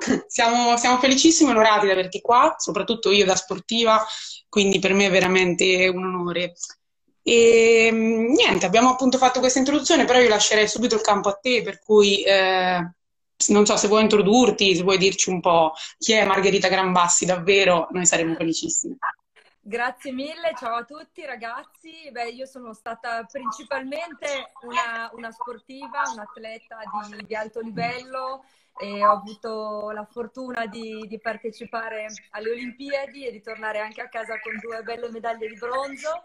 siamo, siamo felicissimi e onorati di averti qua, soprattutto io da sportiva, quindi per me è veramente un onore. E niente, abbiamo appunto fatto questa introduzione, però io lascerei subito il campo a te, per cui eh, non so se vuoi introdurti, se vuoi dirci un po' chi è Margherita Granbassi, davvero noi saremmo felicissimi. Grazie mille, ciao a tutti ragazzi. Beh, io sono stata principalmente una, una sportiva, un'atleta di, di, alto livello e ho avuto la fortuna di, di, partecipare alle Olimpiadi e di tornare anche a casa con due belle medaglie di bronzo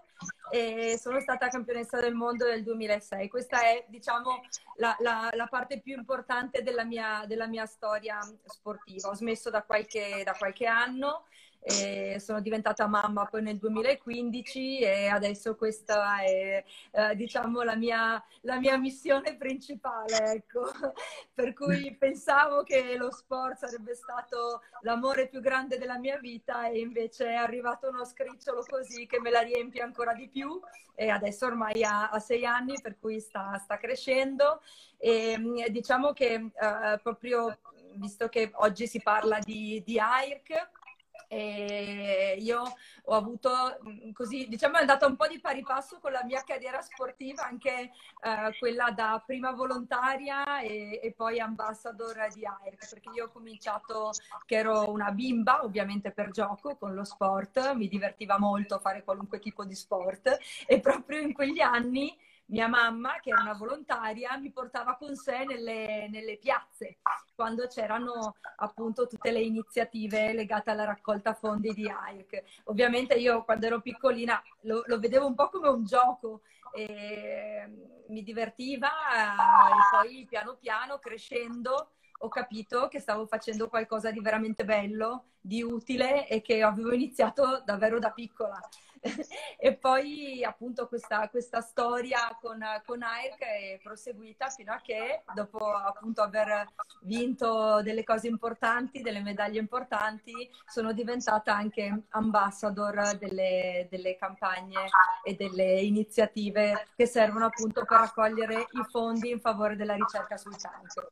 e sono stata campionessa del mondo nel 2006. Questa è, diciamo, la, la, la parte più importante della mia, della mia, storia sportiva. Ho smesso da qualche, da qualche anno e sono diventata mamma poi nel 2015 e adesso questa è eh, diciamo la mia, la mia, missione principale ecco. per cui pensavo che lo sport sarebbe stato l'amore più grande della mia vita e invece è arrivato uno scricciolo così che me la riempie ancora di più e adesso ormai ha, ha sei anni per cui sta, sta crescendo e diciamo che eh, proprio visto che oggi si parla di, di AIRC e io ho avuto mm, così, diciamo, è andata un po' di pari passo con la mia carriera sportiva, anche eh, quella da prima volontaria e, e, poi ambassador di AIRC, perché io ho cominciato che ero una bimba, ovviamente per gioco, con lo sport, mi divertiva molto fare qualunque tipo di sport e proprio in quegli anni mia mamma, che era una volontaria, mi portava con sé nelle, nelle piazze quando c'erano appunto tutte le iniziative legate alla raccolta fondi di AIRC. Ovviamente io quando ero piccolina lo, lo vedevo un po' come un gioco, e mi divertiva e poi piano piano crescendo ho capito che stavo facendo qualcosa di veramente bello, di utile e che avevo iniziato davvero da piccola. e poi appunto questa, questa storia con, con AIRC è proseguita fino a che dopo appunto aver vinto delle cose importanti, delle medaglie importanti, sono diventata anche ambassador delle, delle campagne e delle iniziative che servono appunto per raccogliere i fondi in favore della ricerca sul cancro.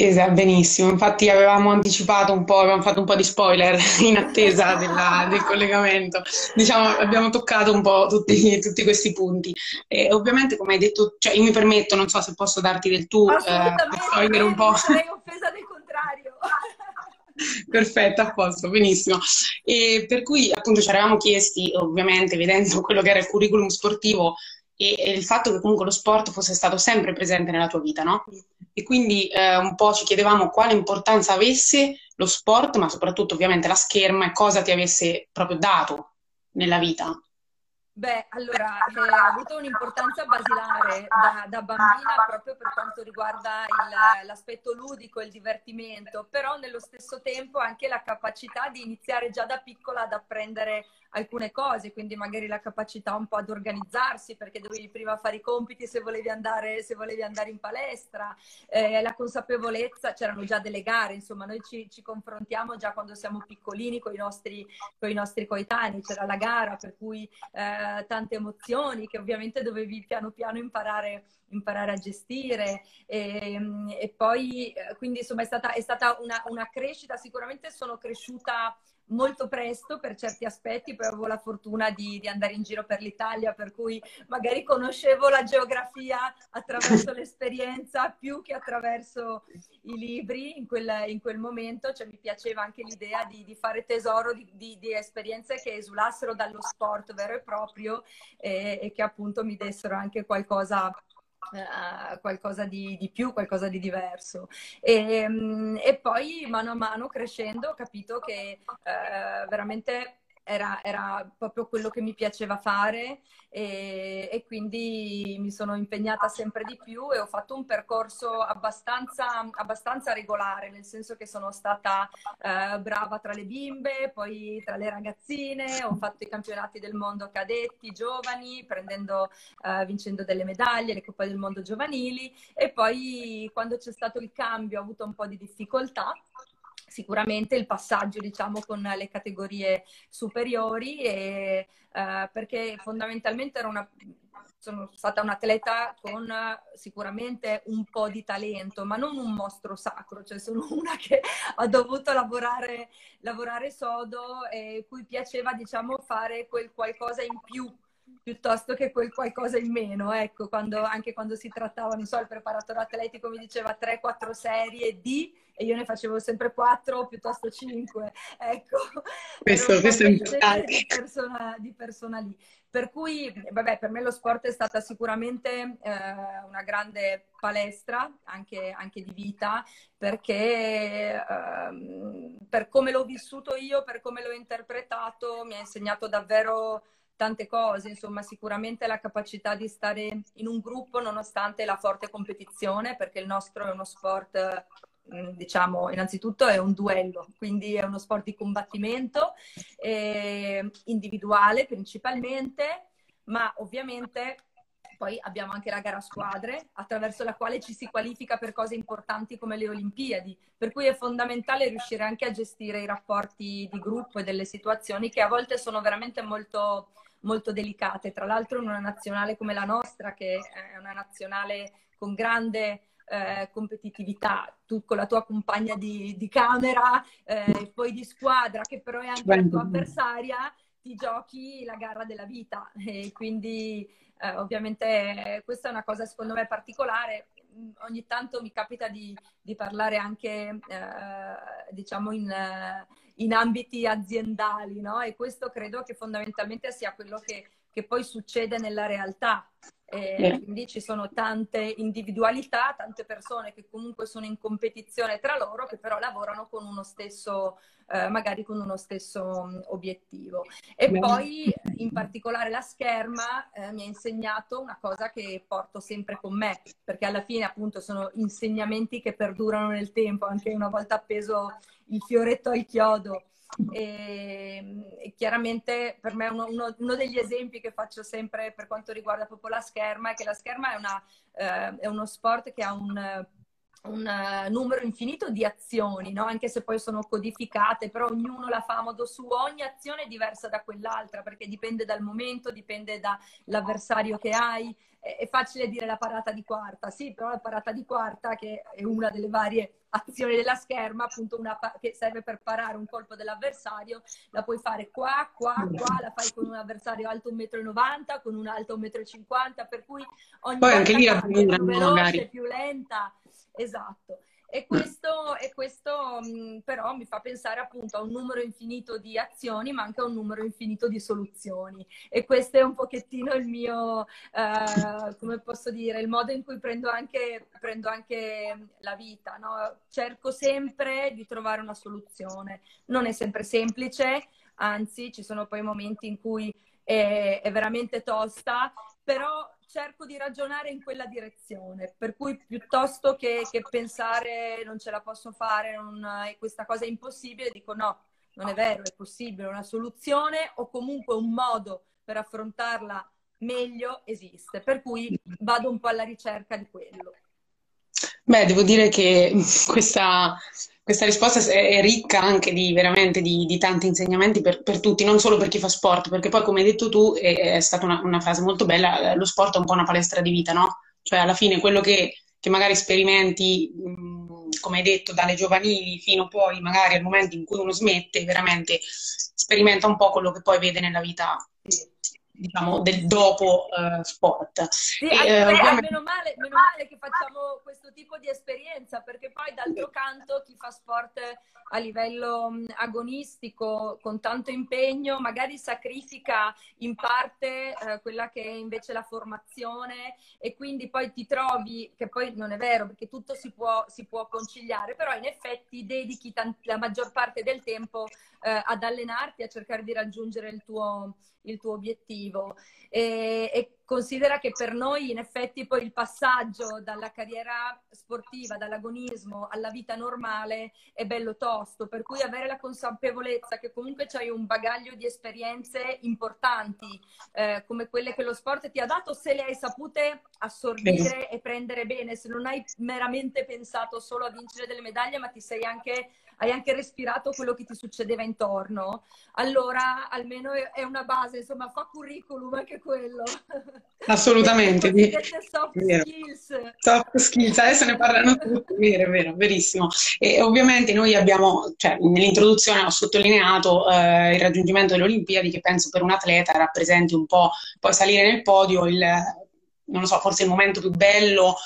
Esatto, benissimo. Infatti avevamo anticipato un po', avevamo fatto un po' di spoiler in attesa della, del collegamento. Diciamo, abbiamo toccato un po' tutti, tutti questi punti. E ovviamente, come hai detto, cioè io mi permetto, non so se posso darti del tu, eh, per spoiler un po'. Sarei offesa del contrario. Perfetto, a posto, benissimo. E per cui appunto ci eravamo chiesti, ovviamente, vedendo quello che era il curriculum sportivo e, il fatto che comunque lo sport fosse stato sempre presente nella tua vita, no? e quindi eh, un po' ci chiedevamo quale importanza avesse lo sport, ma soprattutto ovviamente la scherma e cosa ti avesse proprio dato nella vita. Beh, allora, eh, ha avuto un'importanza basilare da, da, bambina proprio per quanto riguarda il, l'aspetto ludico, il divertimento, però nello stesso tempo anche la capacità di iniziare già da piccola ad apprendere alcune cose, quindi magari la capacità un po' ad organizzarsi perché dovevi prima fare i compiti se volevi andare, se volevi andare in palestra, eh, la consapevolezza, c'erano già delle gare, insomma noi ci, ci confrontiamo già quando siamo piccolini con i nostri, nostri coetanei, c'era la gara per cui eh, tante emozioni che ovviamente dovevi piano piano imparare imparare a gestire e, e poi eh, quindi insomma è stata, è stata una, una crescita sicuramente sono cresciuta molto presto per certi aspetti, poi avevo la fortuna di, di, andare in giro per l'Italia, per cui magari conoscevo la geografia attraverso l'esperienza più che attraverso i libri in quel, in quel momento, cioè mi piaceva anche l'idea di, di fare tesoro di, di, esperienze che esulassero dallo sport vero e proprio e, e che appunto mi dessero anche qualcosa Uh, qualcosa di, di, più, qualcosa di diverso. E, um, e, poi mano a mano crescendo ho capito che uh, veramente era, era, proprio quello che mi piaceva fare e, e, quindi mi sono impegnata sempre di più e ho fatto un percorso abbastanza, abbastanza regolare, nel senso che sono stata eh, brava tra le bimbe, poi tra le ragazzine, ho fatto i campionati del mondo cadetti, giovani, prendendo, eh, vincendo delle medaglie, le coppe del mondo giovanili e poi quando c'è stato il cambio ho avuto un po' di difficoltà sicuramente il passaggio diciamo con le categorie superiori e, eh, perché fondamentalmente una sono stata un'atleta con sicuramente un po' di talento, ma non un mostro sacro, cioè sono una che ha dovuto lavorare, lavorare sodo e cui piaceva, diciamo, fare quel qualcosa in più piuttosto che quel qualcosa in meno, ecco, quando, anche quando si trattava, non so, il preparatore atletico mi diceva 3-4 serie di e io ne facevo sempre 4 piuttosto 5, ecco. Questo, questo è importante. Di persona, di persona lì. Per cui, vabbè, per me lo sport è stata sicuramente eh, una grande palestra, anche, anche di vita, perché eh, per come l'ho vissuto io, per come l'ho interpretato, mi ha insegnato davvero tante cose, insomma sicuramente la capacità di stare in un gruppo nonostante la forte competizione, perché il nostro è uno sport mm, diciamo innanzitutto è un duello, quindi è uno sport di combattimento eh, individuale principalmente, ma ovviamente poi abbiamo anche la gara a squadre, attraverso la quale ci si qualifica per cose importanti come le Olimpiadi, per cui è fondamentale riuscire anche a gestire i rapporti di gruppo e delle situazioni che a volte sono veramente molto molto delicate. Tra l'altro in una nazionale come la nostra, che è una nazionale con grande eh, competitività, tu con la tua compagna di, di camera, eh, poi di squadra, che però è anche la tua avversaria, ti giochi la gara della vita. E quindi eh, ovviamente questa è una cosa secondo me particolare. Ogni tanto mi capita di, di parlare anche, eh, diciamo, in, in ambiti aziendali, no? E questo credo che fondamentalmente sia quello che, che poi succede nella realtà. Eh, quindi ci sono tante individualità, tante persone che comunque sono in competizione tra loro, che però lavorano con uno stesso, eh, magari con uno stesso mm, obiettivo. E Beh. poi in particolare la scherma eh, mi ha insegnato una cosa che porto sempre con me, perché alla fine appunto sono insegnamenti che perdurano nel tempo, anche una volta appeso il fioretto al chiodo. E, e chiaramente per me uno, uno, uno, degli esempi che faccio sempre per quanto riguarda proprio la scherma è che la scherma è, una, eh, è uno sport che ha un un uh, numero infinito di azioni, no? anche se poi sono codificate, però ognuno la fa a modo suo, ogni azione è diversa da quell'altra perché dipende dal momento, dipende dall'avversario che hai. È, facile dire la parata di quarta, sì, però la parata di quarta, che è una delle varie azioni della scherma, appunto una che serve per parare un colpo dell'avversario, la puoi fare qua, qua, qua, la fai con un avversario alto 1,90 m, con un alto 1,50 m, per cui ogni poi anche lì la più veloce, magari. più lenta Esatto. E questo, e questo mh, però mi fa pensare appunto a un numero infinito di azioni, ma anche a un numero infinito di soluzioni. E questo è un pochettino il mio, eh, come posso dire, il modo in cui prendo anche, prendo anche la vita. No? Cerco sempre di trovare una soluzione. Non è sempre semplice, anzi ci sono poi momenti in cui è, è veramente tosta, però cerco di ragionare in quella direzione, per cui piuttosto che, che pensare non ce la posso fare, non, questa cosa è impossibile, dico no, non è vero, è possibile, una soluzione o comunque un modo per affrontarla meglio esiste, per cui vado un po' alla ricerca di quello. Beh, devo dire che questa, questa risposta è ricca anche di di, di tanti insegnamenti per, per, tutti, non solo per chi fa sport, perché poi, come hai detto tu, è, è stata una, una, frase molto bella: lo sport è un po' una palestra di vita, no? Cioè, alla fine, quello che, che magari sperimenti, mh, come hai detto, dalle giovanili fino poi magari al momento in cui uno smette, veramente sperimenta un po' quello che poi vede nella vita diciamo, del dopo uh, sport. Sì, e, eh, ovviamente... meno, male, meno, male, che facciamo questo tipo di esperienza, perché poi d'altro canto chi fa sport a livello agonistico con tanto impegno magari sacrifica in parte eh, quella che è invece la formazione e quindi poi ti trovi, che poi non è vero perché tutto si può, si può conciliare, però in effetti dedichi tanti, la maggior parte del tempo eh, ad allenarti, a cercare di raggiungere il tuo, il tuo obiettivo. E, e, considera che per noi in effetti poi il passaggio dalla carriera sportiva, da, dall'agonismo alla vita normale è bello tosto, per cui avere la consapevolezza che comunque c'hai un bagaglio di esperienze importanti, eh, come quelle che lo sport ti ha dato, se le hai sapute assorbire e prendere bene, se non hai meramente pensato solo a vincere delle medaglie, ma ti sei anche hai anche respirato quello che ti succedeva intorno, allora almeno è una base, insomma, fa curriculum anche quello. Assolutamente. soft vero. skills. Soft skills, adesso ne parlano tutti, vero, vero, verissimo. E ovviamente noi abbiamo, cioè nell'introduzione ho sottolineato eh, il raggiungimento delle Olimpiadi che penso per un atleta rappresenti un po' poi salire nel podio il non lo so, forse il momento più bello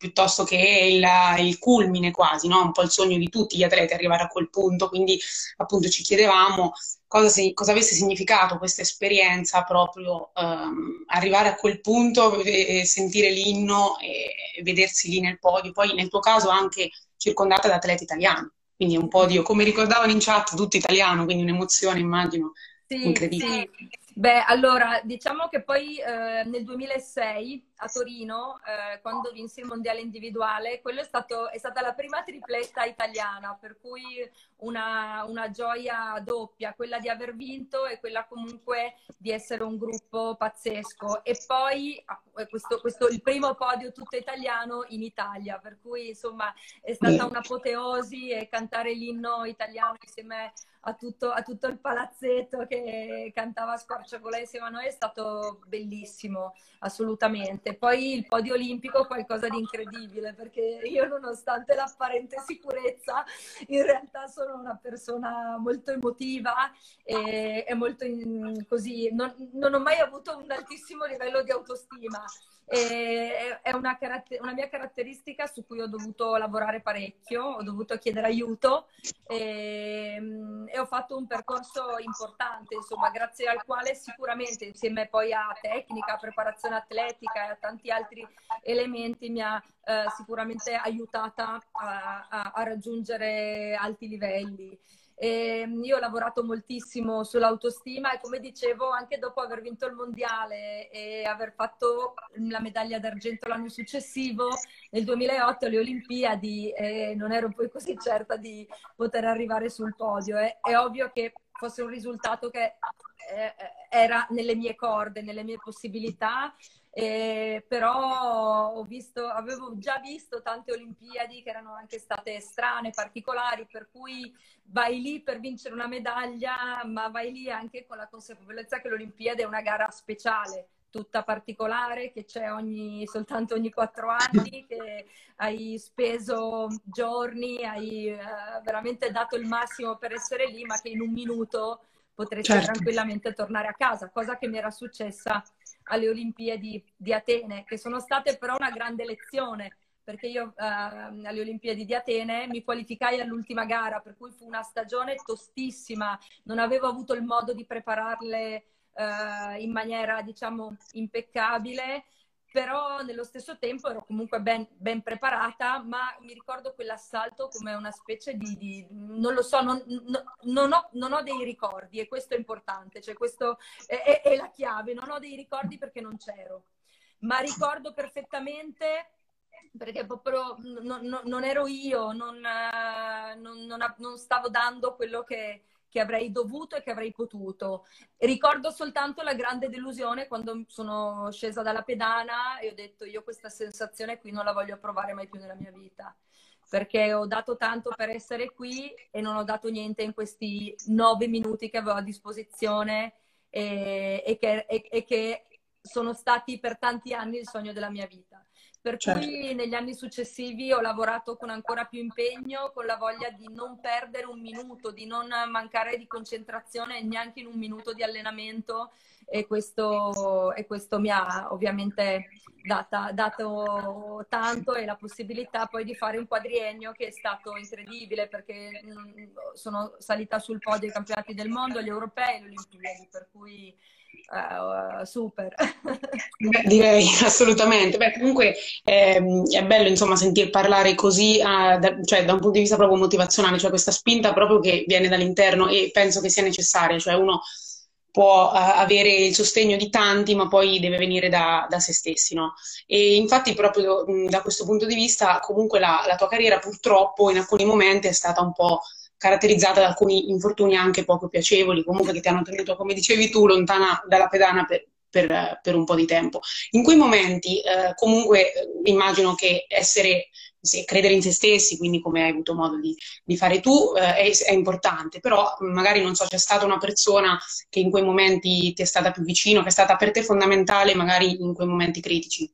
piuttosto che il, il culmine quasi, no? un po' il sogno di tutti gli atleti arrivare a quel punto, quindi appunto ci chiedevamo cosa, si, cosa avesse significato questa esperienza proprio ehm, arrivare a quel punto, e sentire l'inno e vedersi lì nel podio, poi nel tuo caso anche circondata da atleti italiani, quindi un podio, come ricordavano in chat, tutto italiano, quindi un'emozione immagino sì, incredibile. Sì. Beh, allora, diciamo che poi eh, nel 2006 a Torino, eh, quando vinsi il mondiale individuale, quello è, stato, è, stata la prima tripletta italiana, per cui una, una, gioia doppia, quella di aver vinto e quella comunque di essere un gruppo pazzesco. E poi questo, questo, il primo podio tutto italiano in Italia, per cui insomma è stata un'apoteosi e cantare l'inno italiano insieme a tutto, a tutto il palazzetto che cantava Squarciagola insieme a noi è stato bellissimo, assolutamente. Poi il podio olimpico qualcosa di incredibile, perché io nonostante l'apparente sicurezza, in realtà sono una persona molto emotiva e, e molto in, così, non, non ho mai avuto un altissimo livello di autostima è una, caratter- una, mia caratteristica su cui ho dovuto lavorare parecchio, ho dovuto chiedere aiuto e, ehm, e, ho fatto un percorso importante, insomma, grazie al quale sicuramente insieme poi a tecnica, preparazione atletica e a tanti altri elementi mi ha eh, sicuramente aiutata a, a, a raggiungere alti livelli. E ehm, io ho lavorato moltissimo sull'autostima e come dicevo anche dopo aver vinto il mondiale e aver fatto la medaglia d'argento l'anno successivo, nel 2008 alle Olimpiadi, eh, non ero poi così certa di poter arrivare sul podio. Eh. È ovvio che fosse un risultato che eh, era nelle mie corde, nelle mie possibilità eh, però ho visto, avevo già visto tante Olimpiadi che erano anche state strane, particolari, per cui vai lì per vincere una medaglia, ma vai lì anche con la consapevolezza che l'Olimpiade è una gara speciale, tutta particolare, che c'è ogni, soltanto ogni quattro anni, che hai speso giorni, hai eh, veramente dato il massimo per essere lì, ma che in un minuto potresti certo. tranquillamente tornare a casa, cosa che mi era successa alle Olimpiadi di Atene, che sono state però una grande lezione, perché io eh, alle Olimpiadi di Atene mi qualificai all'ultima gara, per cui fu una stagione tostissima, non avevo avuto il modo di prepararle eh, in maniera, diciamo, impeccabile però nello stesso tempo ero comunque ben, ben, preparata, ma mi ricordo quell'assalto come una specie di, di non lo so, non, non, ho, non, ho, dei ricordi e questo è importante, cioè questo è, è, è la chiave, non ho dei ricordi perché non c'ero, ma ricordo perfettamente perché proprio non, non ero io, non, non, stavo dando quello che, che avrei dovuto e che avrei potuto. Ricordo soltanto la grande delusione quando sono scesa dalla pedana e ho detto io questa sensazione qui non la voglio provare mai più nella mia vita perché ho dato tanto per essere qui e non ho dato niente in questi nove minuti che avevo a disposizione e, e, che, e, e che sono stati per tanti anni il sogno della mia vita. Per certo. cui negli anni successivi ho lavorato con ancora più impegno, con la voglia di non perdere un minuto, di non mancare di concentrazione neanche in un minuto di allenamento e questo, e questo mi ha ovviamente data, dato tanto e la possibilità poi di fare un quadriennio che è stato incredibile perché mm, sono salita sul podio ai campionati del mondo, gli europei e le Olimpiadi, per cui uh, super. Beh, direi assolutamente. Beh, comunque ehm, è bello insomma sentir parlare così, uh, da, cioè da un punto di vista proprio motivazionale, cioè questa spinta proprio che viene dall'interno e penso che sia necessaria, cioè uno può uh, avere il sostegno di tanti, ma poi deve venire da, da se stessi, no? E infatti proprio da questo punto di vista, comunque la, la tua carriera purtroppo in alcuni momenti è stata un po' caratterizzata da alcuni infortuni anche poco piacevoli, comunque che ti hanno tenuto, come dicevi tu, lontana dalla pedana per, per, per un po' di tempo. In quei momenti, eh, comunque, immagino che essere, se, credere in se stessi, quindi come hai avuto modo di, di fare tu, eh, è, è, importante, però magari non so, c'è stata una persona che in quei momenti ti è stata più vicino, che è stata per te fondamentale, magari in quei momenti critici.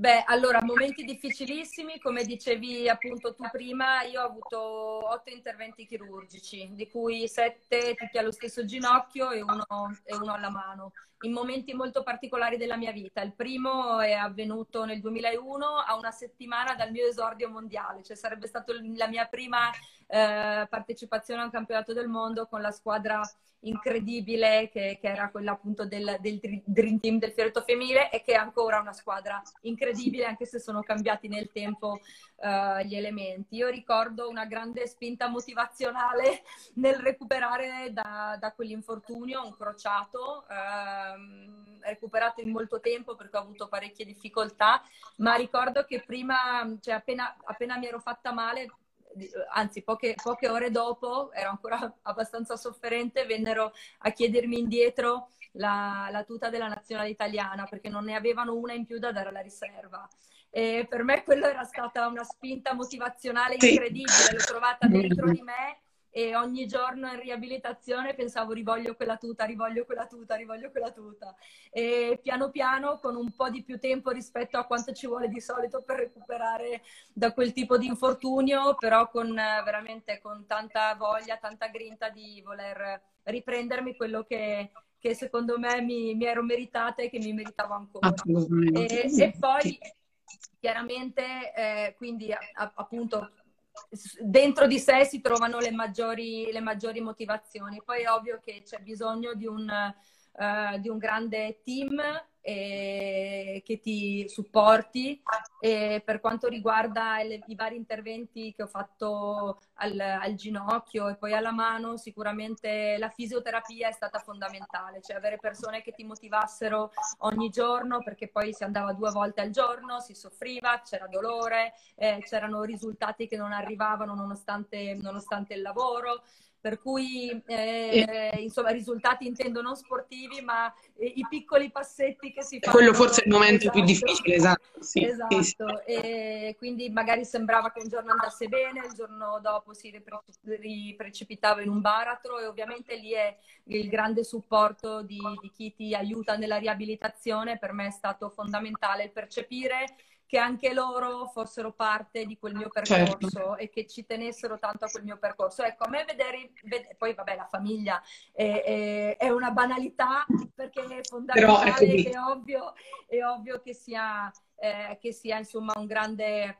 Beh, allora, momenti difficilissimi, come dicevi appunto tu prima, io ho avuto otto interventi chirurgici, di cui sette tutti allo stesso ginocchio e uno, e uno alla mano, in momenti molto particolari della mia vita. Il primo è avvenuto nel 2001, a una settimana dal mio esordio mondiale, cioè sarebbe stata la mia prima eh, partecipazione a un campionato del mondo con la squadra incredibile che, che, era quella appunto del, del, Dream Team del Fioretto Femminile e che è ancora una squadra incredibile anche se sono cambiati nel tempo uh, gli elementi. Io ricordo una grande spinta motivazionale nel recuperare da, da quell'infortunio, un crociato, uh, recuperato in molto tempo perché ho avuto parecchie difficoltà, ma ricordo che prima, cioè appena, appena mi ero fatta male, anzi poche, poche, ore dopo, ero ancora abbastanza sofferente, vennero a chiedermi indietro la, la, tuta della nazionale italiana perché non ne avevano una in più da dare alla riserva. E per me quello era stata una spinta motivazionale incredibile, l'ho trovata dentro di me e ogni giorno in riabilitazione pensavo rivoglio quella tuta, rivoglio quella tuta, rivoglio quella tuta. E piano piano, con un po' di più tempo rispetto a quanto ci vuole di solito per recuperare da quel tipo di infortunio, però con veramente con tanta voglia, tanta grinta di voler riprendermi quello che, che secondo me mi, mi, ero meritata e che mi meritavo ancora. E, e, poi chiaramente, eh, quindi a, appunto dentro di sé si trovano le maggiori, le maggiori motivazioni. Poi è ovvio che c'è bisogno di un, uh, di un grande team e che ti supporti. E per quanto riguarda le, i vari interventi che ho fatto al, al, ginocchio e poi alla mano, sicuramente la fisioterapia è stata fondamentale, cioè avere persone che ti motivassero ogni giorno, perché poi si andava due volte al giorno, si soffriva, c'era dolore, eh, c'erano risultati che non arrivavano nonostante, nonostante il lavoro per cui eh, insomma risultati intendo non sportivi ma eh, i piccoli passetti che si fanno. Quello forse è il momento esatto. più difficile, esatto. Sì, esatto. Sì. E quindi magari sembrava che un giorno andasse bene, il giorno dopo si riprecipitava in un baratro e ovviamente lì è il grande supporto di, di chi ti aiuta nella riabilitazione, per me è stato fondamentale il percepire che anche loro fossero parte di quel mio certo. percorso certo. e che ci tenessero tanto a quel mio percorso. Ecco, a me vedere, ved- poi vabbè, la famiglia è, è, è, una banalità perché è fondamentale, è, è, ovvio, è ovvio che sia, eh, che sia insomma un grande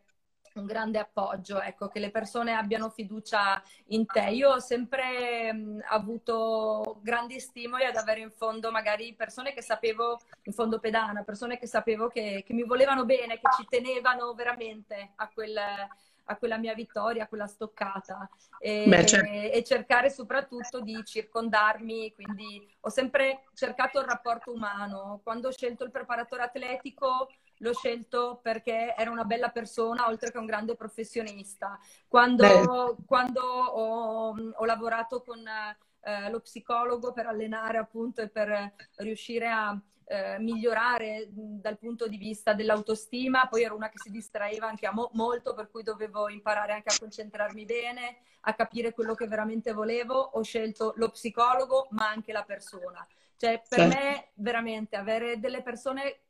un grande appoggio, ecco, che le persone abbiano fiducia in te. Io ho sempre mh, avuto grandi stimoli ad avere in fondo magari persone che sapevo, in fondo pedana, persone che sapevo che, che mi volevano bene, che ci tenevano veramente a quel, a quella mia vittoria, a quella stoccata e, Beh, certo. e, cercare soprattutto di circondarmi, quindi ho sempre cercato il rapporto umano. Quando ho scelto il preparatore atletico l'ho scelto perché era una bella persona oltre che un grande professionista. Quando, quando ho, ho, lavorato con eh, lo psicologo per allenare appunto e per riuscire a eh, migliorare dal punto di vista dell'autostima, poi ero una che si distraeva anche mo- molto, per cui dovevo imparare anche a concentrarmi bene, a capire quello che veramente volevo. Ho scelto lo psicologo, ma anche la persona. Cioè, per certo. me, veramente, avere delle persone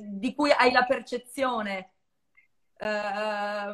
di cui hai la percezione uh,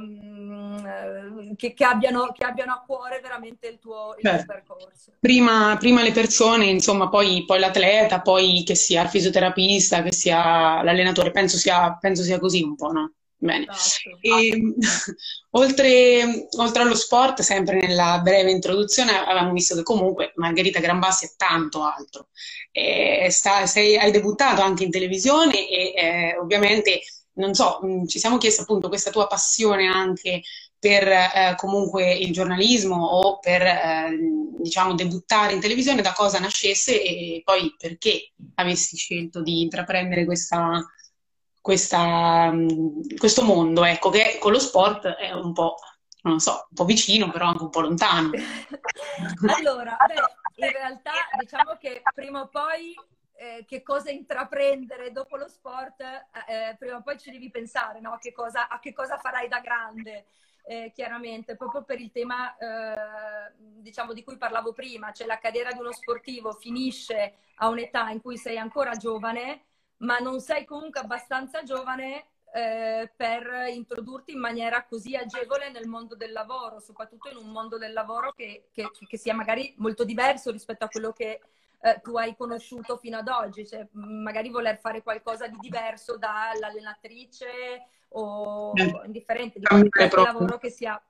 che, che, abbiano, che, abbiano, a cuore veramente il tuo, il tuo percorso. Prima, prima, le persone, insomma, poi, poi, l'atleta, poi che sia il fisioterapista, che sia l'allenatore, penso sia, penso sia così un po', no? Bene. Esatto. E, oltre, oltre, allo sport, sempre nella breve introduzione, avevamo visto che comunque Margherita Grambassi è tanto altro. E sta, sei, hai debuttato anche in televisione e eh, ovviamente, non so, mm, ci siamo chiesti appunto questa tua passione anche per eh, comunque il giornalismo o per eh, diciamo debuttare in televisione, da cosa nascesse e poi perché avessi scelto di intraprendere questa, questa, questo mondo, ecco, che con lo sport è un po', non so, un po' vicino, però anche un po' lontano. allora, beh, in realtà diciamo che prima o poi eh, che cosa intraprendere dopo lo sport, eh, prima o poi ci devi pensare no? che cosa, a che cosa farai da grande eh, chiaramente, proprio per il tema eh, diciamo, di cui parlavo prima, cioè la carriera di uno sportivo finisce a un'età in cui sei ancora giovane, ma non sei comunque abbastanza giovane eh, per introdurti in maniera così agevole nel mondo del lavoro, soprattutto in un mondo del lavoro che, che, che sia magari molto diverso rispetto a quello che eh, tu hai conosciuto fino ad oggi, cioè magari voler fare qualcosa di diverso dall'allenatrice o indifferente di qualsiasi lavoro che sia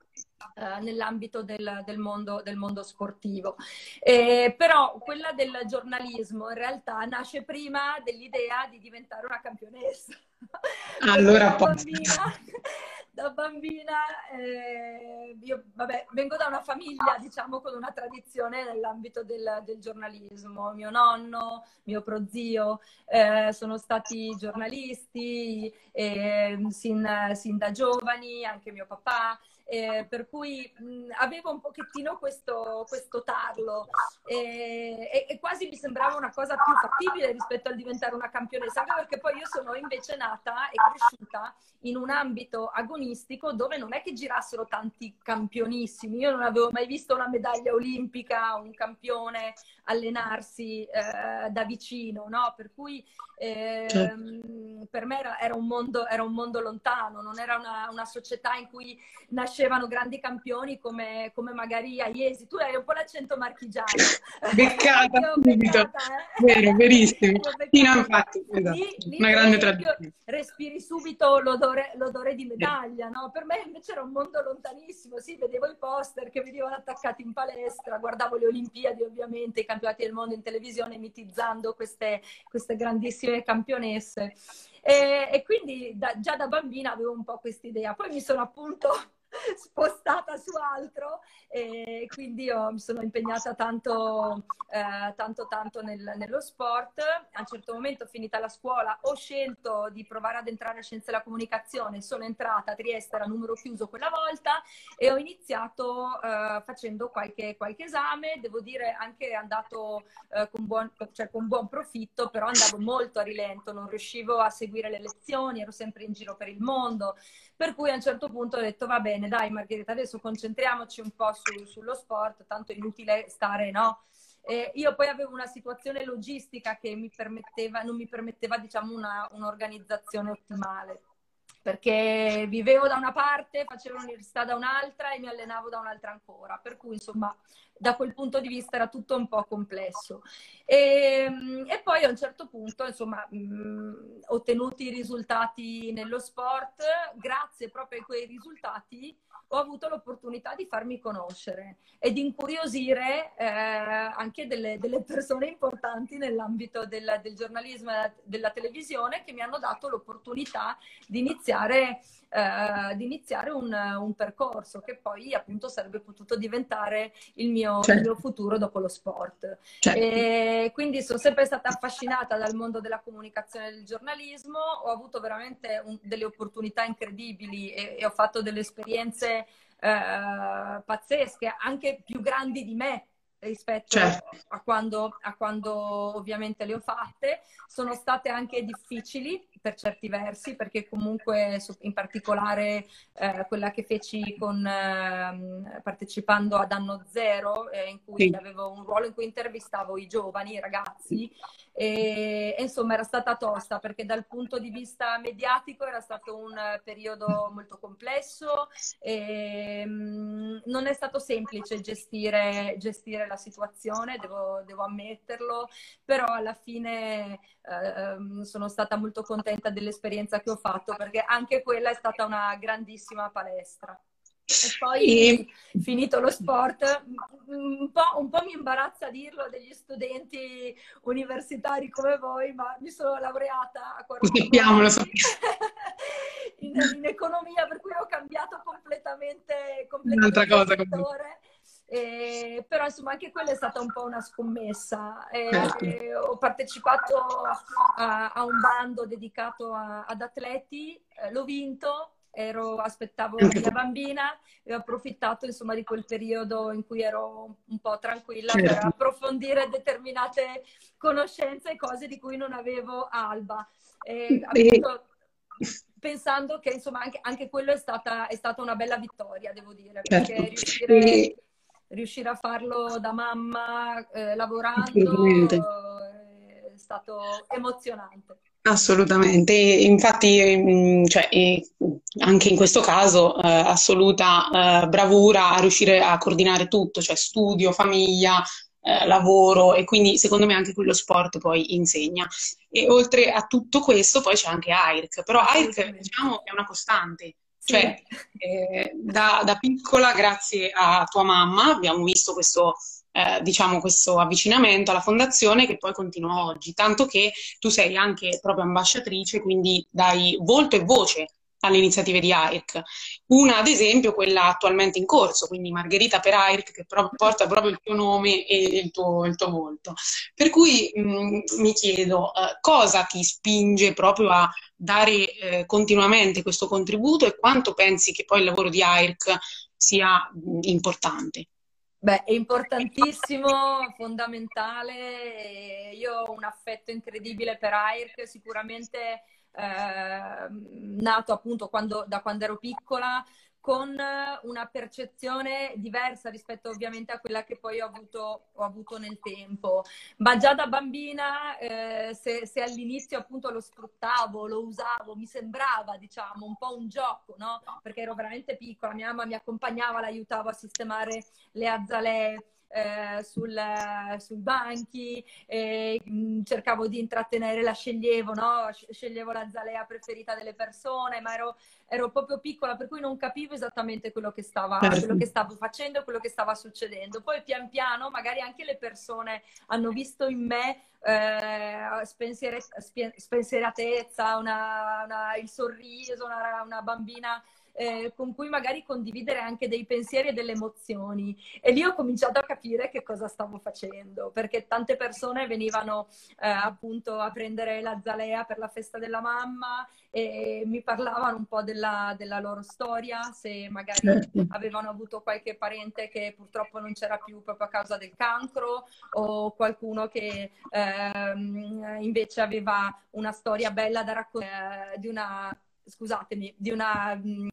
Uh, nell'ambito del, del, mondo, del, mondo, sportivo. Eh, però quella del giornalismo in realtà nasce prima dell'idea di diventare una campionessa. Allora, da bambina, da bambina eh, io vabbè, vengo da una famiglia diciamo con una tradizione nell'ambito del, del giornalismo. Mio nonno, mio prozio eh, sono stati giornalisti ehm, sin, sin da giovani, anche mio papà eh, per cui mh, avevo un pochettino questo, questo tarlo. Eh, e, e, quasi mi sembrava una cosa più fattibile rispetto al diventare una campionessa, anche perché poi io sono invece nata e cresciuta in un ambito agonistico dove non è che girassero tanti campionissimi, io non avevo mai visto una medaglia olimpica, un campione allenarsi eh, da vicino, no? Per cui eh, certo. per me era, era, un mondo, era, un mondo, lontano, non era una, una società in cui nascevano grandi campioni come, come, magari a Iesi. Tu hai un po' l'accento marchigiano. Beccata, subito. Eh? Vero, verissimo. Sì, no, infatti, esatto. lì, lì una grande tradizione. Respiri subito l'odore, l'odore di medaglia, no? Per me invece era un mondo lontanissimo. Sì, vedevo i poster che venivano attaccati in palestra, guardavo le Olimpiadi ovviamente, i campionati del mondo in televisione, mitizzando queste, queste grandissime campionesse. E, e quindi da, già da bambina avevo un po' quest'idea. Poi mi sono appunto spostata su altro e quindi io mi sono impegnata tanto, eh, tanto, tanto nel, nello sport. A un certo momento, finita la scuola, ho scelto di provare ad entrare a Scienze della Comunicazione. Sono entrata a Trieste, era numero chiuso quella volta e ho iniziato eh, facendo qualche, qualche, esame. Devo dire anche andato eh, con, buon, cioè, con buon profitto, però andavo molto a rilento, non riuscivo a seguire le lezioni, ero sempre in giro per il mondo. Per cui a un certo punto ho detto va bene, dai Margherita, adesso concentriamoci un po' su, sullo sport, tanto è inutile stare, no? Eh, io poi avevo una situazione logistica che mi permetteva, non mi permetteva, diciamo, una, un'organizzazione ottimale perché vivevo da una parte, facevo l'università da un'altra e mi allenavo da un'altra ancora, per cui insomma da quel punto di vista era tutto un po' complesso. E, ehm, e poi a un certo punto, insomma, mh, ottenuti i risultati nello sport, grazie proprio a quei risultati ho avuto l'opportunità di farmi conoscere e di incuriosire eh, anche delle, delle, persone importanti nell'ambito del, del giornalismo e della televisione che mi hanno dato l'opportunità di iniziare eh, di iniziare un, un, percorso che poi appunto sarebbe potuto diventare il mio, certo. il mio futuro dopo lo sport. Certo. Quindi sono sempre stata affascinata dal mondo della comunicazione e del giornalismo, ho avuto veramente un, delle opportunità incredibili e, e ho fatto delle esperienze eh, pazzesche, anche più grandi di me rispetto certo. a, quando, a, quando, ovviamente le ho fatte. Sono state anche difficili per certi versi, perché comunque in particolare eh, quella che feci con, eh, partecipando ad Anno Zero, eh, in cui sì. avevo un ruolo in cui intervistavo i giovani, i ragazzi, e, e, insomma era stata tosta perché dal punto di vista mediatico era stato un periodo molto complesso e mh, mm, non è stato semplice gestire, gestire la situazione, devo, devo, ammetterlo, però alla fine eh, sono stata molto contenta dell'esperienza che ho fatto perché anche quella è stata una grandissima palestra. E poi, e... finito lo sport, un po', un po', mi imbarazza dirlo degli studenti universitari come voi, ma mi sono laureata a 40 Sappiamo, lo so. in, in, economia, per cui ho cambiato completamente completamente, Un'altra cosa. Eh, però insomma anche quella è stata un po' una scommessa. Eh, eh, ho partecipato a, a un bando dedicato a- ad atleti, eh, l'ho vinto, ero- aspettavo la mia bambina e ho approfittato insomma di quel periodo in cui ero un po' tranquilla per Certo. approfondire determinate conoscenze e cose di cui non avevo alba. E, E- appunto, pensando che insomma anche, anche quello è stata, è stata una bella vittoria, devo dire, perché Certo. riuscire, riuscire a farlo da mamma eh, lavorando eh, è stato emozionante. Assolutamente, infatti mm, cioè, anche in questo caso eh, assoluta eh, bravura a riuscire a coordinare tutto, cioè studio, famiglia, eh, lavoro e quindi secondo me anche quello sport poi insegna. E oltre a tutto questo poi c'è anche AIRC, però AIRC diciamo è una costante. Cioè eh, da, da piccola grazie a tua mamma abbiamo visto questo eh, diciamo questo avvicinamento alla fondazione che poi continua oggi, tanto che tu sei anche proprio ambasciatrice, quindi dai volto e voce alle iniziative di AIRC. Una, ad esempio, quella attualmente in corso, quindi Margherita per AIRC, che pro- porta proprio il tuo nome e il tuo, il tuo volto. Per cui mh, mi chiedo eh, cosa ti spinge proprio a dare eh, continuamente questo contributo e quanto pensi che poi il lavoro di AIRC sia mh, importante. Beh, è importantissimo, fondamentale. Io ho un affetto incredibile per AIRC, sicuramente eh, nato appunto quando- da quando ero piccola, con una percezione diversa rispetto ovviamente a quella che poi ho avuto, ho avuto nel tempo. Ma già da bambina, eh, se, se all'inizio appunto lo sfruttavo, lo usavo, mi sembrava, diciamo, un po' un gioco, no? Perché ero veramente piccola, mia mamma mi accompagnava, l'aiutavo a sistemare le azzalee eh, sul, sui banchi, e, mh, cercavo di intrattenere, la sceglievo, no? Sc- Sceglievo la zalea preferita delle persone, ma ero, ero proprio piccola, per cui non capivo esattamente quello che stava, Certo. quello che stavo facendo, quello che stava succedendo. Poi pian piano, magari anche le persone hanno visto in me eh, spie- spensieratezza, una- una- il sorriso, una, una bambina eh, con cui magari condividere anche dei pensieri e delle emozioni. E lì ho cominciato a capire che cosa stavo facendo, perché tante persone venivano eh, appunto a prendere la zalea per la festa della mamma e mi parlavano un po' della, della loro storia, se magari Certo. avevano avuto qualche parente che purtroppo non c'era più proprio a causa del cancro o qualcuno che ehm, invece aveva una storia bella da raccontare, eh, di una, scusatemi, di una mh,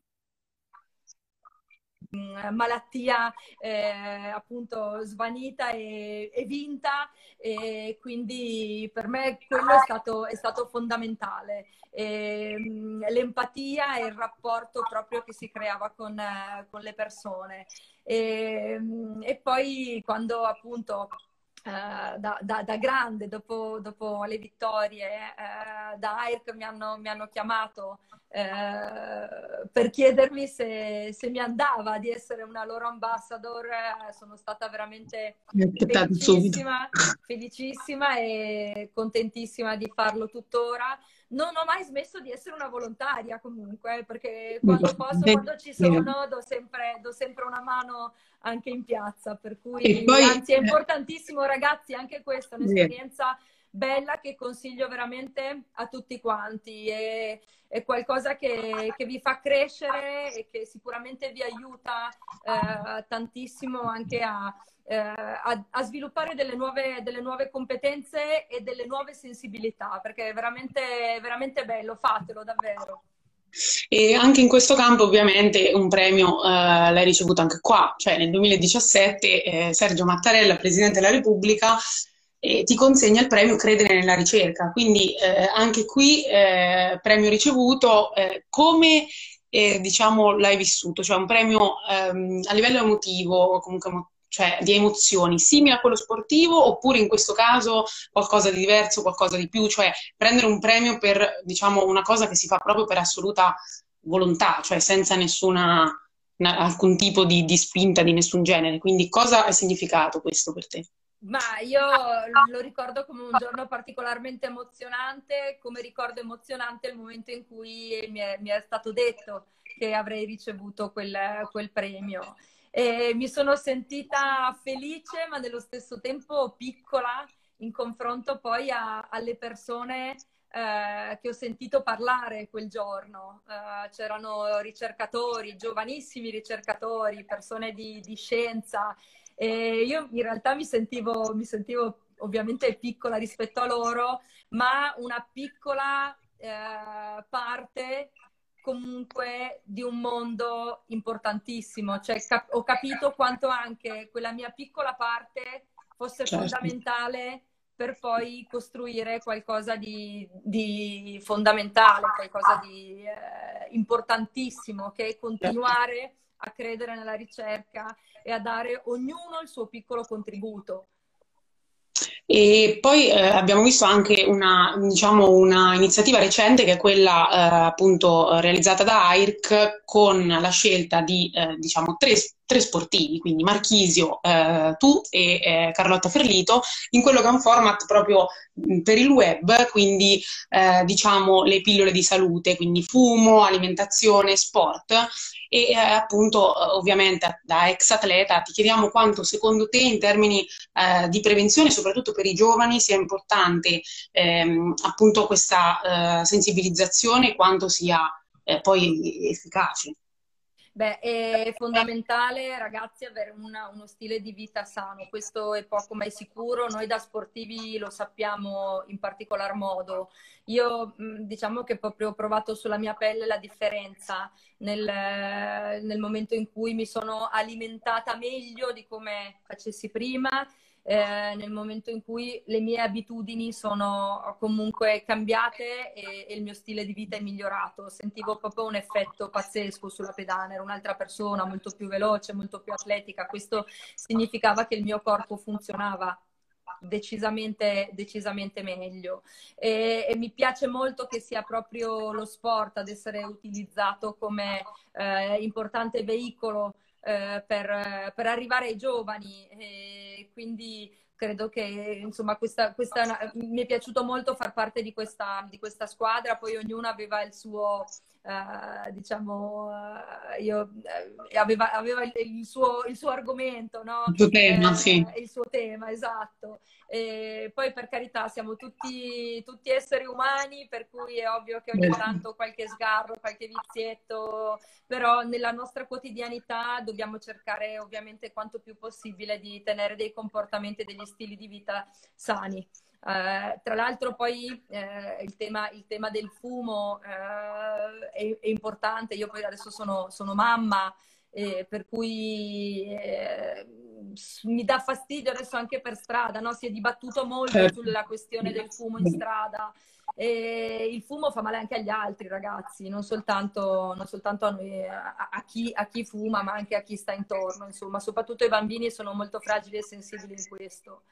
malattia eh, appunto svanita e, e vinta e quindi per me quello è stato, è stato fondamentale. E, l'empatia e il rapporto proprio che si creava con, con le persone. E, e poi quando appunto eh, da, da- da grande, dopo, dopo le vittorie, eh, da AIRC mi hanno, mi hanno chiamato eh, per chiedermi se, se mi andava di essere una loro ambassador. Eh, sono stata veramente felicissima, felicissima e contentissima di farlo tuttora. Non ho mai smesso di essere una volontaria comunque, perché quando posso, quando ci sono, do sempre, do sempre una mano anche in piazza. Per cui, poi- anzi, è importantissimo, ragazzi, anche questa è un'esperienza bella che consiglio veramente a tutti quanti. È, è qualcosa che, che vi fa crescere e che sicuramente vi aiuta eh, tantissimo anche a, eh, a, a sviluppare delle nuove, delle nuove competenze e delle nuove sensibilità, perché è veramente, veramente bello, fatelo davvero. E anche in questo campo ovviamente un premio eh, l'hai ricevuto anche qua, cioè nel 2017 eh, Sergio Mattarella, Presidente della Repubblica, eh, ti consegna il premio Credere nella ricerca, quindi eh, anche qui eh, premio ricevuto, eh, come diciamo l'hai vissuto? Cioè un premio ehm, a livello emotivo, comunque cioè di emozioni, simile a quello sportivo oppure in questo caso qualcosa di diverso, qualcosa di più, cioè prendere un premio per, diciamo, una cosa che si fa proprio per assoluta volontà, cioè senza nessuna, na- alcun tipo di, di spinta di nessun genere. Quindi cosa ha significato questo per te? Ma io lo ricordo come un giorno particolarmente emozionante, come ricordo emozionante il momento in cui mi è, mi è stato detto che avrei ricevuto quel, quel premio. E mi sono sentita felice, ma nello stesso tempo piccola in confronto poi a, alle persone eh, che ho sentito parlare quel giorno. Eh, c'erano ricercatori, giovanissimi ricercatori, persone di, di scienza. E io in realtà mi sentivo, mi sentivo ovviamente piccola rispetto a loro, ma una piccola eh, parte comunque di un mondo importantissimo. Cioè, cap- ho capito quanto anche quella mia piccola parte fosse certo. fondamentale per poi costruire qualcosa di, di fondamentale, qualcosa di eh, importantissimo, che è continuare a credere nella ricerca e a dare ognuno il suo piccolo contributo. E poi eh, abbiamo visto anche una, diciamo, una, iniziativa recente che è quella eh, appunto realizzata da AIRC con la scelta di eh, diciamo, tre, tre, sportivi, quindi Marchisio, eh, tu e eh, Carlotta Ferlito, in quello che è un format proprio per il web, quindi eh, diciamo le pillole di salute, quindi fumo, alimentazione, sport e eh, appunto ovviamente da ex atleta ti chiediamo quanto secondo te in termini eh, di prevenzione, soprattutto per i giovani, sia importante ehm, appunto questa eh, sensibilizzazione quanto sia eh, poi efficace. Beh, è fondamentale, ragazzi, avere una, uno stile di vita sano. Questo è poco ma è sicuro. Noi da sportivi lo sappiamo in particolar modo. Io diciamo che proprio ho provato sulla mia pelle la differenza nel, nel momento in cui mi sono alimentata meglio di come facessi prima eh, nel momento in cui le mie abitudini sono comunque cambiate e, e, il mio stile di vita è migliorato. Sentivo proprio un effetto pazzesco sulla pedana, ero un'altra persona molto più veloce, molto più atletica. Questo significava che il mio corpo funzionava decisamente, decisamente meglio. E, e, mi piace molto che sia proprio lo sport ad essere utilizzato come eh, importante veicolo eh, per, per, arrivare ai giovani. E quindi credo che insomma questa, questa, mi è piaciuto molto far parte di questa, di questa squadra, poi ognuno aveva il suo, Uh, diciamo, uh, io, uh, aveva, aveva il, il, suo, il, suo, argomento, no? Il suo tema, eh, sì. Il suo tema, esatto. E poi per carità siamo tutti, tutti, esseri umani, per cui è ovvio che ogni tanto qualche sgarro, qualche vizietto, però nella nostra quotidianità dobbiamo cercare ovviamente quanto più possibile di tenere dei comportamenti e degli stili di vita sani. Uh, tra l'altro poi uh, il, tema, il, tema, del fumo uh, è, è, importante, io poi adesso sono, sono mamma, eh, per cui eh, mi dà fastidio adesso anche per strada, no? si è dibattuto molto certo. sulla questione del fumo in strada. E il fumo fa male anche agli altri ragazzi, non soltanto, non soltanto a, noi, a, a, chi, a, chi, fuma, ma anche a chi sta intorno. Insomma, soprattutto i bambini sono molto fragili e sensibili in questo.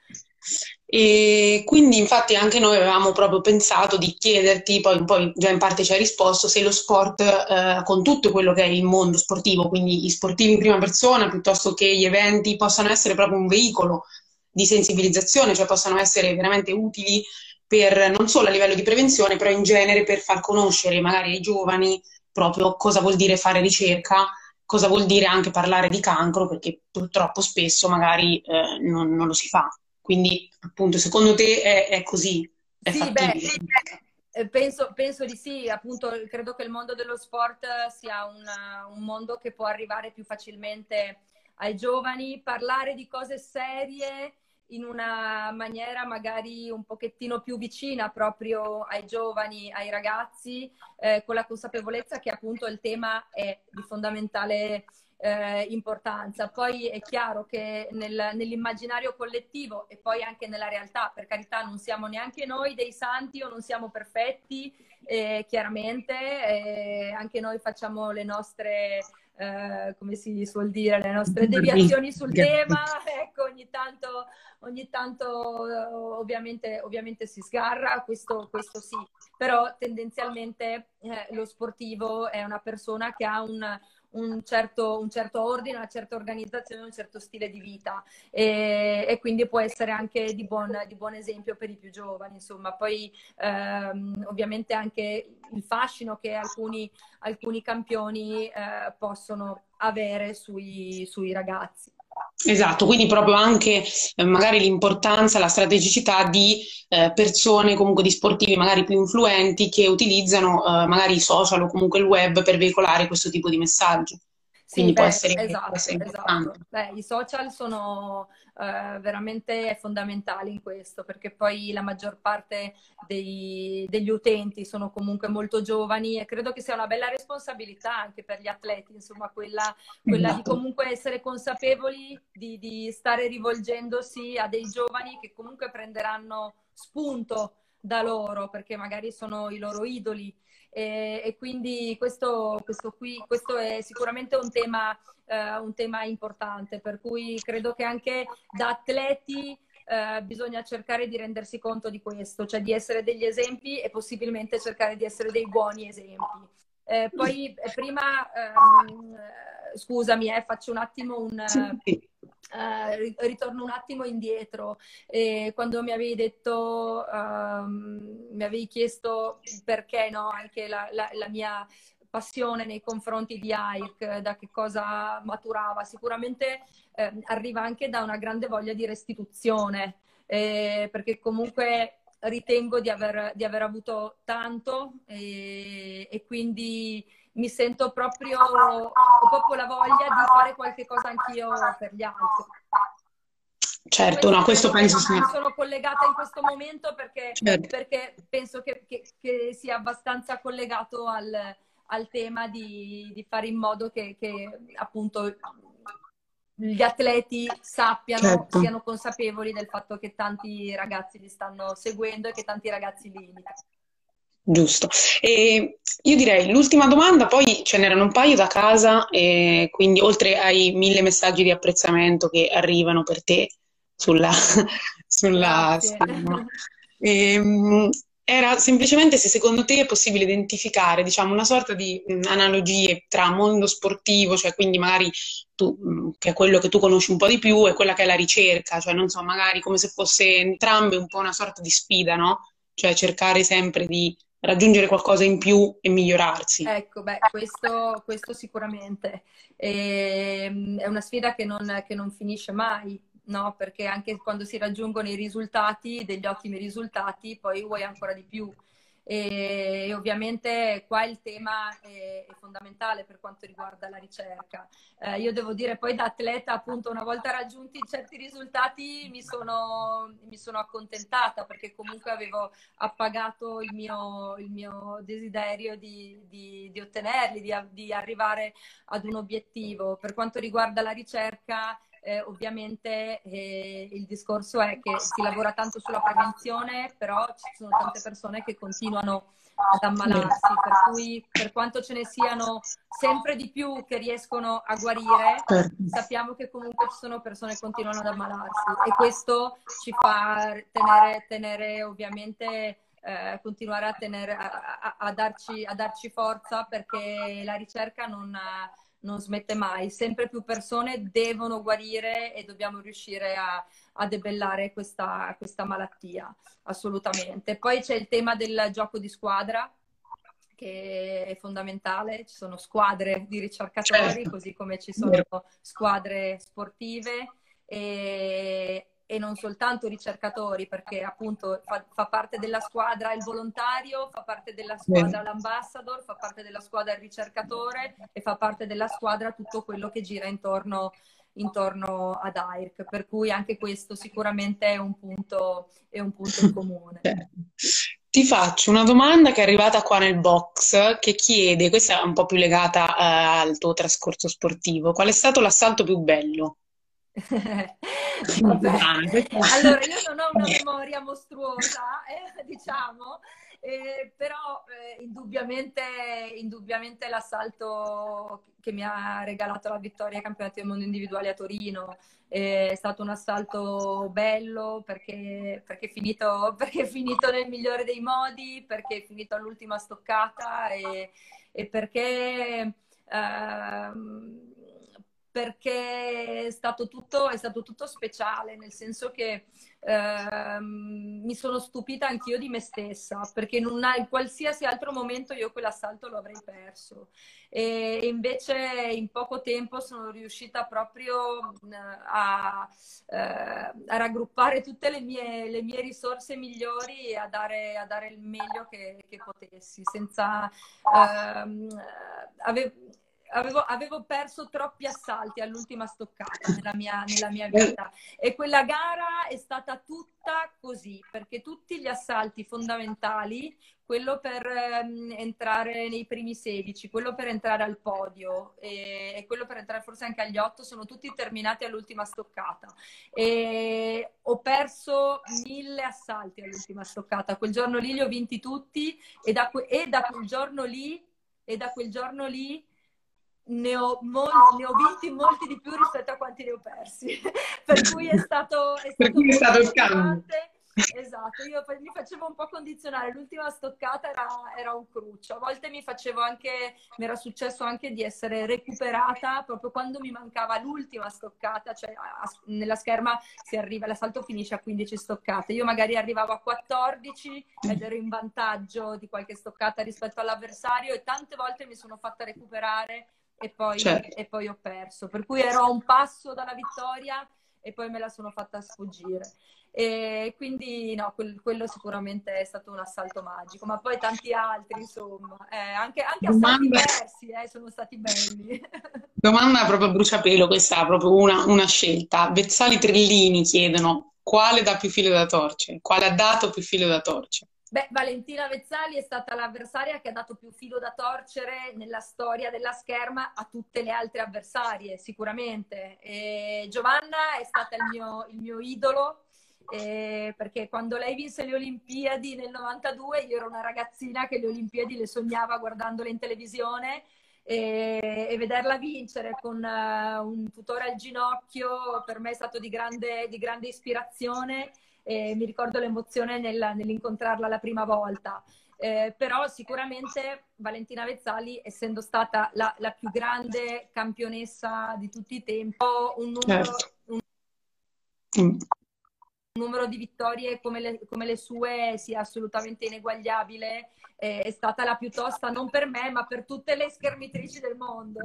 E quindi, infatti, anche noi avevamo proprio pensato di chiederti, poi, poi già in parte ci hai risposto, se lo sport, eh, con tutto quello che è il mondo sportivo, quindi gli sportivi in prima persona piuttosto che gli eventi, possano essere proprio un veicolo di sensibilizzazione, cioè possano essere veramente utili per non solo a livello di prevenzione, però in genere per far conoscere magari ai giovani proprio cosa vuol dire fare ricerca, cosa vuol dire anche parlare di cancro, perché purtroppo spesso magari eh, non, non, lo si fa. Quindi, appunto, secondo te è, è così? È sì, beh, eh, penso, penso, di sì, appunto, credo che il mondo dello sport sia una, un mondo che può arrivare più facilmente ai giovani, parlare di cose serie in una maniera magari un pochettino più vicina proprio ai giovani, ai ragazzi, eh, con la consapevolezza che appunto il tema è di fondamentale eh, importanza. Poi è chiaro che nel, nell'immaginario collettivo e poi anche nella realtà, per carità, non siamo neanche noi dei santi o non siamo perfetti, eh, chiaramente, eh, anche noi facciamo le nostre eh, come si suol dire, le nostre deviazioni sul tema, ecco, ogni tanto, ogni tanto eh, ovviamente, ovviamente si sgarra, questo, questo sì, però tendenzialmente eh, lo sportivo è una persona che ha un, un certo, un certo, ordine, una certa organizzazione, un certo stile di vita e, e quindi può essere anche di buon, di buon, esempio per i più giovani. Insomma, poi ehm, ovviamente anche il fascino che alcuni, alcuni campioni eh, possono avere sui, sui ragazzi. Esatto, quindi proprio anche eh, magari l'importanza, la strategicità di eh, persone, comunque di sportivi magari più influenti che utilizzano eh, magari i social o comunque il web per veicolare questo tipo di messaggi. Quindi sì, può beh, essere, esatto, essere esatto. Beh, i social sono eh, veramente fondamentali in questo, perché poi la maggior parte dei- degli utenti sono comunque molto giovani e credo che sia una bella responsabilità anche per gli atleti, insomma, quella, quella di Esatto. comunque essere consapevoli di, di stare rivolgendosi a dei giovani che comunque prenderanno spunto da loro, perché magari sono i loro idoli. E, e quindi questo, questo qui, questo è sicuramente un tema, eh, un tema importante, per cui credo che anche da atleti eh, bisogna cercare di rendersi conto di questo, cioè di essere degli esempi e possibilmente cercare di essere dei buoni esempi. Eh, poi eh, prima, ehm, eh, scusami, eh, faccio un attimo un... Sì, eh, ri- ritorno un attimo indietro. Eh, quando mi avevi detto, ehm, mi avevi chiesto perché no, anche la, la- la mia passione nei confronti di AIRC, da che cosa maturava. Sicuramente ehm, arriva anche da una grande voglia di restituzione, eh, perché comunque ritengo di aver, di aver avuto tanto e, e quindi mi sento proprio, ho proprio la voglia di fare qualche cosa anch'io per gli altri. Certo, no, questo penso sia... mi sono collegata in questo momento perché, Certo. perché penso che, che- che sia abbastanza collegato al, al tema di, di fare in modo che, che, appunto gli atleti sappiano, Certo. siano consapevoli del fatto che tanti ragazzi li stanno seguendo e che tanti ragazzi li imitano. Giusto. E io direi l'ultima domanda, poi ce n'erano un paio da casa, e quindi oltre ai mille messaggi di apprezzamento che arrivano per te sulla, sulla Grazie. era semplicemente se secondo te è possibile identificare, diciamo, una sorta di mh, analogie tra mondo sportivo, cioè quindi magari tu, mh, che è quello che tu conosci un po' di più, e quella che è la ricerca, cioè non so, magari come se fosse entrambe un po' una sorta di sfida, no? Cioè cercare sempre di raggiungere qualcosa in più e migliorarsi. Ecco, beh, questo, questo sicuramente. Ehm, è una sfida che non, che non finisce mai, no? Perché anche quando si raggiungono i risultati, degli ottimi risultati, poi vuoi ancora di più. E, e ovviamente qua il tema è, è fondamentale per quanto riguarda la ricerca. Eh, io devo dire poi da atleta, appunto, una volta raggiunti certi risultati mi sono, mi sono accontentata perché comunque avevo appagato il mio, il mio desiderio di, di- di ottenerli, di, di arrivare ad un obiettivo. Per quanto riguarda la ricerca, eh, ovviamente eh, il discorso è che si lavora tanto sulla prevenzione, però ci sono tante persone che continuano ad ammalarsi, per cui per quanto ce ne siano sempre di più che riescono a guarire, Certo. sappiamo che comunque ci sono persone che continuano ad ammalarsi e questo ci fa tenere, tenere ovviamente eh, continuare a, tenere, a, a- a darci, a darci forza perché la ricerca non, non smette mai. Sempre più persone devono guarire e dobbiamo riuscire a, a debellare questa, questa malattia, assolutamente. Poi c'è il tema del gioco di squadra che è fondamentale, ci sono squadre di ricercatori, Certo. così come ci sono squadre sportive e, e non soltanto ricercatori, perché appunto fa, fa parte della squadra il volontario, fa parte della squadra l'ambassador, fa parte della squadra il ricercatore e fa parte della squadra tutto quello che gira intorno, intorno ad AIRC, per cui anche questo sicuramente è un punto, è un punto in comune. Ti faccio una domanda che è arrivata qua nel box che chiede, questa è un po' più legata eh, al tuo trascorso sportivo, qual è stato l'assalto più bello? Allora, io non ho una memoria mostruosa, eh, diciamo, eh, però eh, indubbiamente, indubbiamente l'assalto che mi ha regalato la vittoria ai campionati del mondo individuali a Torino eh, è stato un assalto bello perché, perché è finito, perché è finito nel migliore dei modi, perché è finito all'ultima stoccata e, e perché ehm, perché è stato, tutto, è stato tutto speciale, nel senso che ehm, mi sono stupita anch'io di me stessa, perché in, una, in qualsiasi altro momento io quell'assalto lo avrei perso. E invece in poco tempo sono riuscita proprio a, eh, a raggruppare tutte le mie, le mie, risorse migliori e a dare, a dare il meglio che, che potessi, senza... Ehm, ave, avevo, avevo, perso troppi assalti all'ultima stoccata nella mia, nella mia, vita e quella gara è stata tutta così, perché tutti gli assalti fondamentali, quello per ehm, entrare nei primi 16, quello per entrare al podio e, e, quello per entrare forse anche agli 8, sono tutti terminati all'ultima stoccata. E ho perso mille assalti all'ultima stoccata. Quel giorno lì li ho vinti tutti e da, e da quel giorno lì e da quel giorno lì ne ho, molti, ne ho, vinti molti di più rispetto a quanti ne ho persi. per cui è stato, è stato, è stato il cambio. Esatto, io mi facevo un po' condizionare, l'ultima stoccata era, era, un cruccio, a volte mi facevo anche, mi era successo anche di essere recuperata proprio quando mi mancava l'ultima stoccata, cioè a, nella scherma si arriva, l'assalto finisce a 15 stoccate, io magari arrivavo a 14 ed ero in vantaggio di qualche stoccata rispetto all'avversario e tante volte mi sono fatta recuperare e poi, certo. e poi ho perso. Per cui ero a un passo dalla vittoria e poi me la sono fatta sfuggire. E quindi no, quel, quello sicuramente è stato un assalto magico, ma poi tanti altri, insomma, eh, anche, anche assalti diversi eh, sono stati belli. Domanda proprio a bruciapelo, questa è proprio una, una scelta. Vezzali Trellini chiedono quale dà più filo da torcere, quale ha dato più filo da torcere. Beh, Valentina Vezzali è stata l'avversaria che ha dato più filo da torcere nella storia della scherma a tutte le altre avversarie, sicuramente. E Giovanna è stata il mio, il mio idolo, eh, perché quando lei vinse le Olimpiadi nel 92, io ero una ragazzina che le Olimpiadi le sognava guardandole in televisione e, e vederla vincere con uh, un tutore al ginocchio per me è stato di grande, di grande ispirazione eh, mi ricordo l'emozione nel, nell'incontrarla la prima volta. Eh, però sicuramente Valentina Vezzali, essendo stata la, la, più grande campionessa di tutti i tempi, un numero, certo. un, un numero di vittorie come le, come le, sue sia assolutamente ineguagliabile, eh, è stata la più tosta non per me, ma per tutte le schermitrici del mondo.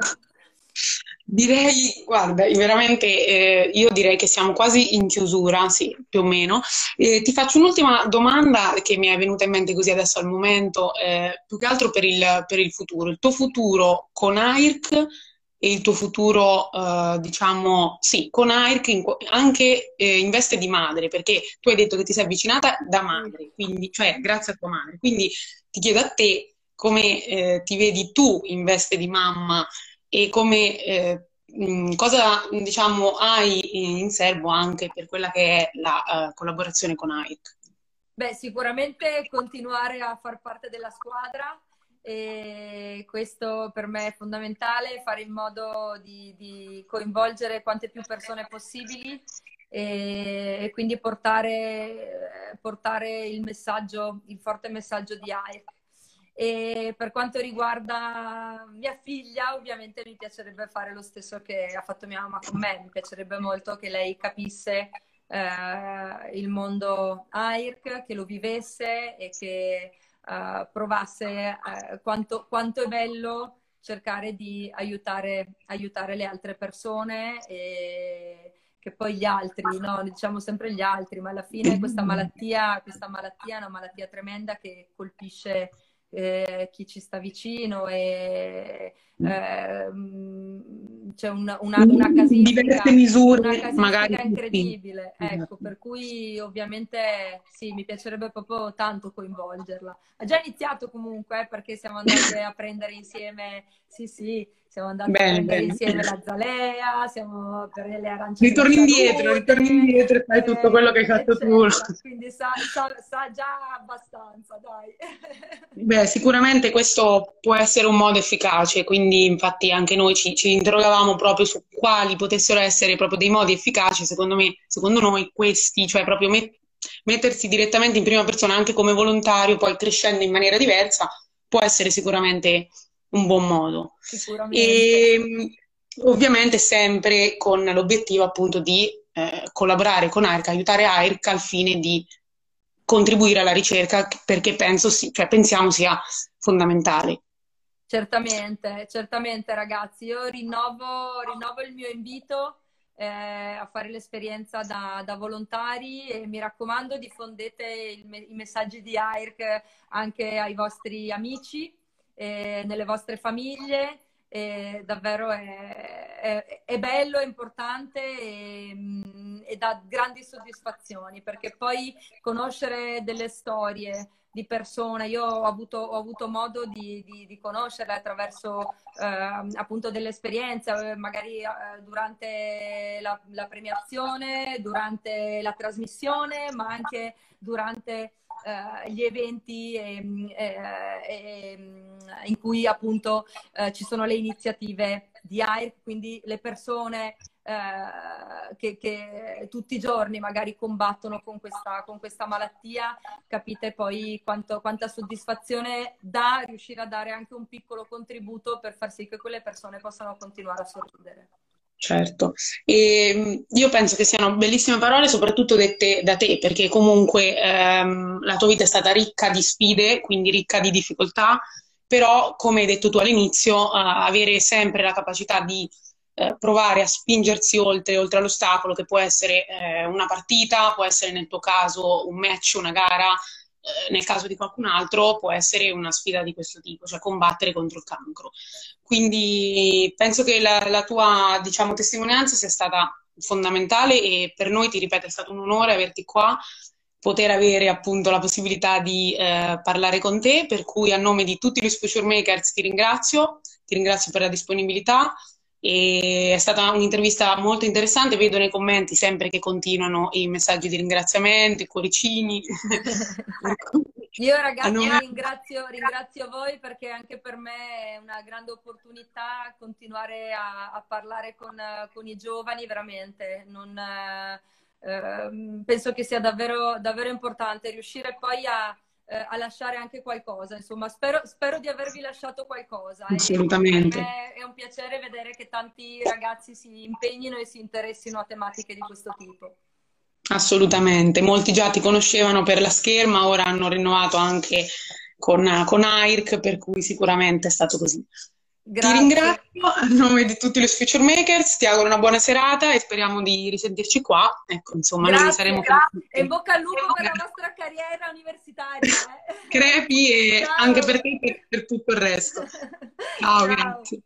Direi, guarda, veramente eh, io direi che siamo quasi in chiusura, sì, più o meno. Eh, ti faccio un'ultima domanda che mi è venuta in mente così adesso al momento, eh, più che altro per il, per il, futuro. Il tuo futuro con AIRC e il tuo futuro, eh, diciamo, sì, con AIRC in, anche eh, in veste di madre, perché tu hai detto che ti sei avvicinata da madre, quindi, cioè grazie a tua madre. Quindi ti chiedo a te come eh, ti vedi tu in veste di mamma e come eh, cosa diciamo, hai in serbo anche per quella che è la uh, collaborazione con AIC? Beh, sicuramente continuare a far parte della squadra e questo per me è fondamentale, fare in modo di, di coinvolgere quante più persone possibili e, e quindi portare, portare, il messaggio, il forte messaggio di AIC. E per quanto riguarda mia figlia, ovviamente mi piacerebbe fare lo stesso che ha fatto mia mamma con me. Mi piacerebbe molto che lei capisse eh, il mondo AIRC, che lo vivesse e che eh, provasse eh, quanto, quanto, è bello cercare di aiutare, aiutare le altre persone e che poi gli altri, no? diciamo sempre gli altri, ma alla fine questa malattia, questa malattia è una malattia tremenda che colpisce eh, chi ci sta vicino e eh, c'è una, una, una casistica, diverse misure una casistica magari incredibile sì. ecco per cui ovviamente sì mi piacerebbe proprio tanto coinvolgerla ha già iniziato comunque eh, perché siamo andati a prendere insieme sì sì siamo andati bene, a prendere bene. insieme la zalea, siamo per le arance. Ritorni indietro, ritorni indietro e fai tutto quello che hai fatto tu. Quindi sa, sa, sa, già abbastanza, dai. Beh, sicuramente questo può essere un modo efficace, quindi infatti anche noi ci, ci interrogavamo proprio su quali potessero essere proprio dei modi efficaci, secondo me, secondo noi questi, cioè proprio met- mettersi direttamente in prima persona anche come volontario, poi crescendo in maniera diversa, può essere sicuramente un buon modo. Sicuramente. E ovviamente sempre con l'obiettivo appunto di eh, collaborare con AIRC, aiutare AIRC al fine di contribuire alla ricerca perché penso, cioè, pensiamo sia fondamentale. Certamente, certamente ragazzi, io rinnovo, rinnovo il mio invito eh, a fare l'esperienza da, da, volontari e mi raccomando diffondete il, i messaggi di AIRC anche ai vostri amici, eh, nelle vostre famiglie. E davvero è, è, è, bello, è importante e, e dà grandi soddisfazioni perché poi conoscere delle storie di persone. Io ho avuto, ho avuto modo di, di, di, conoscerle attraverso eh, appunto delle esperienze, eh, magari eh, durante la, la, premiazione, durante la trasmissione, ma anche durante eh, gli eventi e, e, in cui appunto eh, ci sono le iniziative di AIRC, quindi le persone eh, che, che, tutti i giorni magari combattono con questa, con questa malattia, capite poi quanto, quanta soddisfazione dà riuscire a dare anche un piccolo contributo per far sì che quelle persone possano continuare a sorridere. Certo, e io penso che siano bellissime parole, soprattutto dette da te, perché comunque ehm, la tua vita è stata ricca di sfide, quindi ricca di difficoltà, però come hai detto tu all'inizio, eh, avere sempre la capacità di eh, provare a spingersi oltre, oltre all'ostacolo, che può essere eh, una partita, può essere nel tuo caso un match, una gara, nel caso di qualcun altro può essere una sfida di questo tipo, cioè combattere contro il cancro. Quindi penso che la, la tua diciamo, testimonianza sia stata fondamentale e per noi, ti ripeto, è stato un onore averti qua poter avere appunto la possibilità di eh, parlare con te, per cui a nome di tutti gli Future Makers ti ringrazio, ti ringrazio per la disponibilità e è stata un'intervista molto interessante, vedo nei commenti sempre che continuano i messaggi di ringraziamento, i cuoricini. Io ragazzi nome... ringrazio, ringrazio, voi perché anche per me è una grande opportunità continuare a, a parlare con, con, i giovani, veramente. Non, eh, penso che sia davvero, davvero importante riuscire poi a eh, a lasciare anche qualcosa. Insomma, spero, spero di avervi lasciato qualcosa. Assolutamente. è un piacere vedere che tanti ragazzi si impegnino e si interessino a tematiche di questo tipo. Assolutamente, molti già ti conoscevano per la scherma, ora hanno rinnovato anche con, con AIRC, per cui sicuramente è stato così. Grazie. Ti ringrazio a nome di tutti gli Future Makers, ti auguro una buona serata e speriamo di risentirci qua. Ecco, insomma, grazie, noi saremo grazie. E bocca al lupo per la nostra carriera universitaria. Eh. Crepi e Ciao. anche per te e per tutto il resto. Ciao, Ciao. grazie.